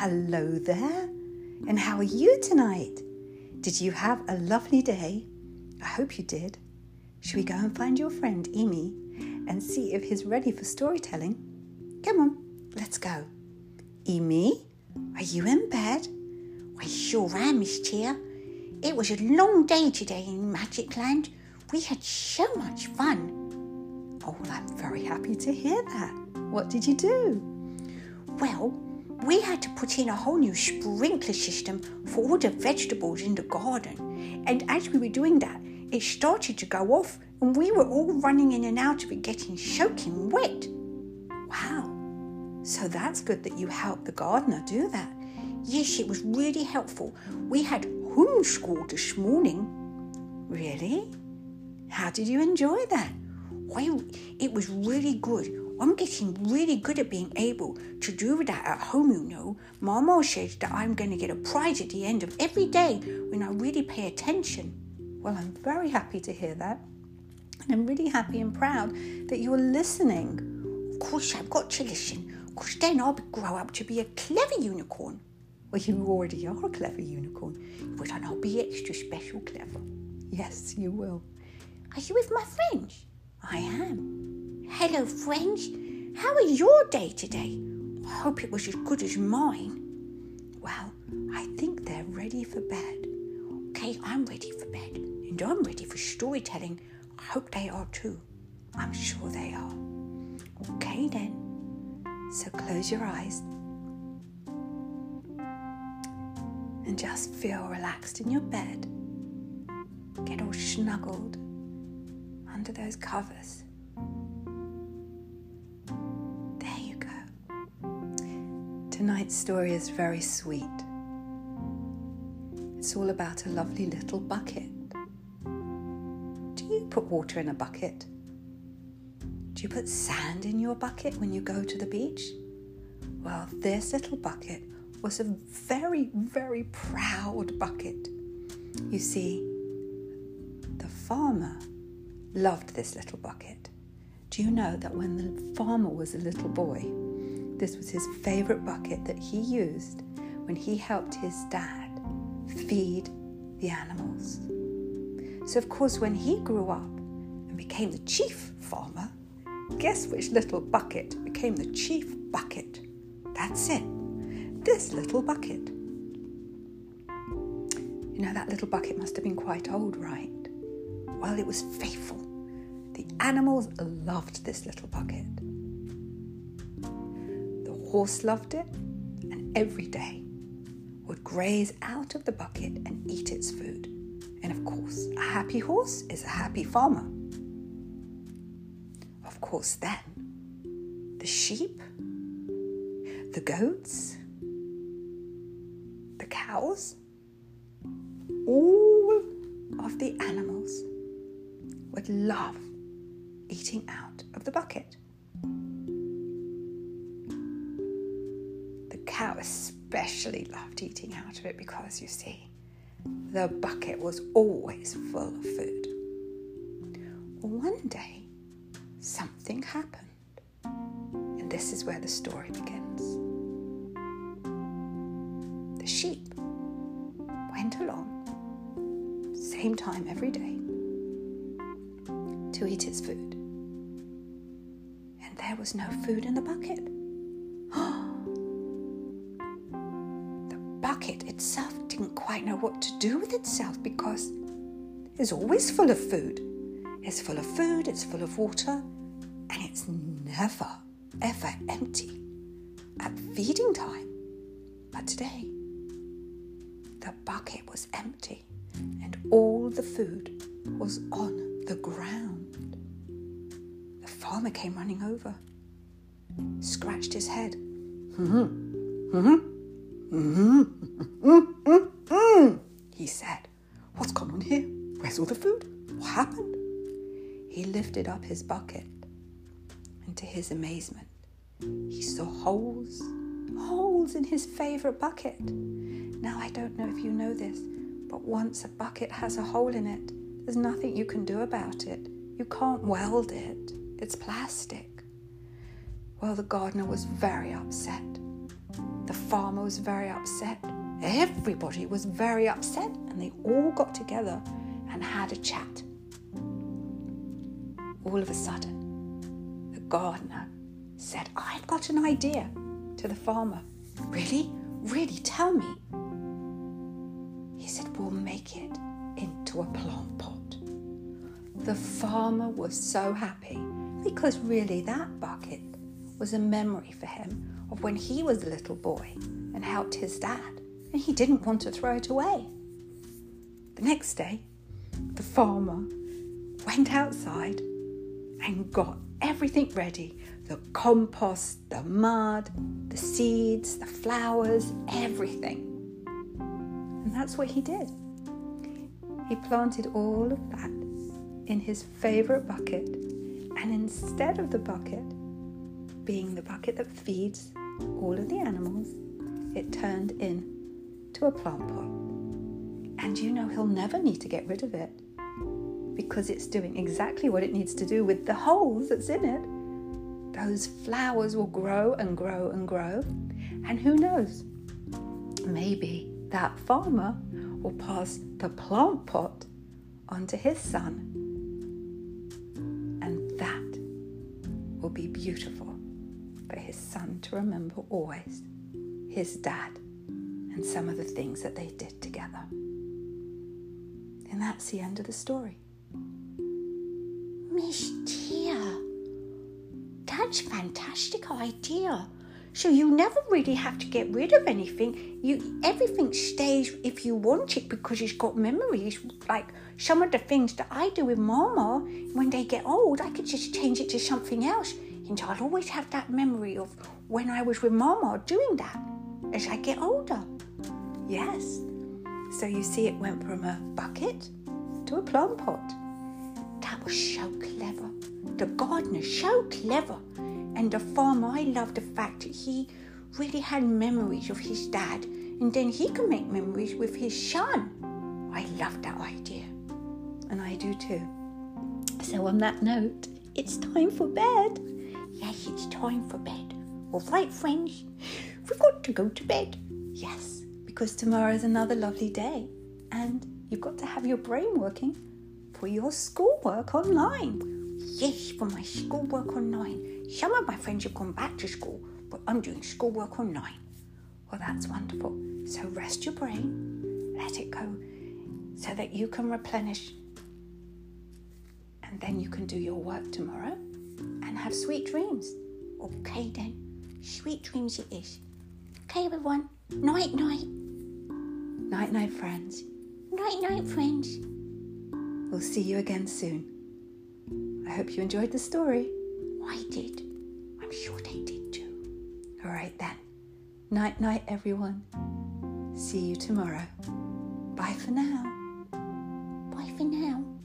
hello there. And how are you tonight? Did you have a lovely day? I hope you did. Should we go and find your friend Emi and see if he's ready for storytelling? Come on, let's go. Emi, are you in bed? I sure am, Miss Tia. It was a long day today in Magic Land. We had so much fun. Oh, well, I'm very happy to hear that. What did you do? Well, we had to put in a whole new sprinkler system for all the vegetables in the garden. And as we were doing that, it started to go off, and we were all running in and out of it, getting soaking wet. Wow. So that's good that you helped the gardener do that. Yes, it was really helpful. We had homeschool this morning. Really? How did you enjoy that? Well, it was really good. I'm getting really good at being able to do that at home, you know. Mama says that I'm going to get a prize at the end of every day when I really pay attention. Well, I'm very happy to hear that. And I'm really happy and proud that you're listening. Of course, I've got to listen, because then I'll grow up to be a clever unicorn. Well, you already are a clever unicorn. But I'll be extra special clever. Yes, you will. Are you with my friends? I am. Hello, friends. How was your day today? I hope it was as good as mine. Well, I think they're ready for bed. Okay, I'm ready for bed. And I'm ready for storytelling. I hope they are too. I'm sure they are. Okay, then. So close your eyes and just feel relaxed in your bed. Get all snuggled under those covers. Tonight's story is very sweet. It's all about a lovely little bucket. Do you put water in a bucket? Do you put sand in your bucket when you go to the beach? Well, this little bucket was a very, very proud bucket. You see, the farmer loved this little bucket. Do you know that when the farmer was a little boy, this was his favorite bucket that he used when he helped his dad feed the animals? So, of course, when he grew up and became the chief farmer, guess which little bucket became the chief bucket? That's it this little bucket. You know, that little bucket must have been quite old, right? Well, it was faithful. The animals loved this little bucket. Horse loved it, and every day would graze out of the bucket and eat its food. And of course, a happy horse is a happy farmer. Of course, then, the sheep, the goats, the cows, all of the animals would love eating out of the bucket. Cow especially loved eating out of it because, you see, the bucket was always full of food. One day, something happened. And this is where the story begins. The sheep went along, same time every day, to eat its food. And there was no food in the bucket. Itself didn't quite know what to do with itself because it's always full of food. It's full of food, it's full of water, and it's never, ever empty at feeding time. But today, the bucket was empty and all the food was on the ground. The farmer came running over, scratched his head. Mm-hmm. Mm-hmm. Mm-hmm. Mm-hmm. Mm-hmm. he said, What's gone on here? Where's all the food? What happened? He lifted up his bucket, and to his amazement, he saw holes, holes in his favourite bucket. Now, I don't know if you know this, but once a bucket has a hole in it, there's nothing you can do about it. You can't weld it, it's plastic. Well, the gardener was very upset, The farmer was very upset. Everybody was very upset, and they all got together and had a chat. All of a sudden, the gardener said, I've got an idea to the farmer. Really? Really? Tell me. He said, We'll make it into a plant pot. The farmer was so happy because really that bucket was a memory for him of when he was a little boy and helped his dad, and he didn't want to throw it away. The next day, the farmer went outside and got everything ready the compost, the mud, the seeds, the flowers, everything. And that's what he did. He planted all of that in his favourite bucket, and instead of the bucket being the bucket that feeds all of the animals, it turned in to a plant pot. And you know he'll never need to get rid of it because it's doing exactly what it needs to do with the holes that's in it. Those flowers will grow and grow and grow. And who knows? Maybe that farmer will pass the plant pot onto his son. And that will be beautiful for his son to remember always his dad and some of the things that they did together. And that's the end of the story. Miss Tia, that's a fantastic idea. So you never really have to get rid of anything. You everything stays if you want it because it's got memories. Like some of the things that I do with Mama, when they get old, I could just change it to something else, I'll always have that memory of when I was with Mama doing that as I get older. Yes. So you see, it went from a bucket to a plant pot. That was so clever. The gardener, so clever. And the farmer, I love the fact that he really had memories of his dad, and then he can make memories with his son. I love that idea. And I do too. So, on that note, it's time for bed. Yes, it's time for bed. All right, friends, we've got to go to bed. Yes, because tomorrow is another lovely day, and you've got to have your brain working for your schoolwork online. Yes, for my schoolwork online. Some of my friends have gone back to school, but I'm doing schoolwork online. Well, that's wonderful. So rest your brain, let it go, so that you can replenish. And then you can do your work tomorrow have sweet dreams. Okay, then. Sweet dreams it is. Okay, everyone. Night, night. Night, night, friends. Night, night, friends. We'll see you again soon. I hope you enjoyed the story. I did. I'm sure they did too. All right then. Night, night, everyone. See you tomorrow. Bye for now. Bye for now.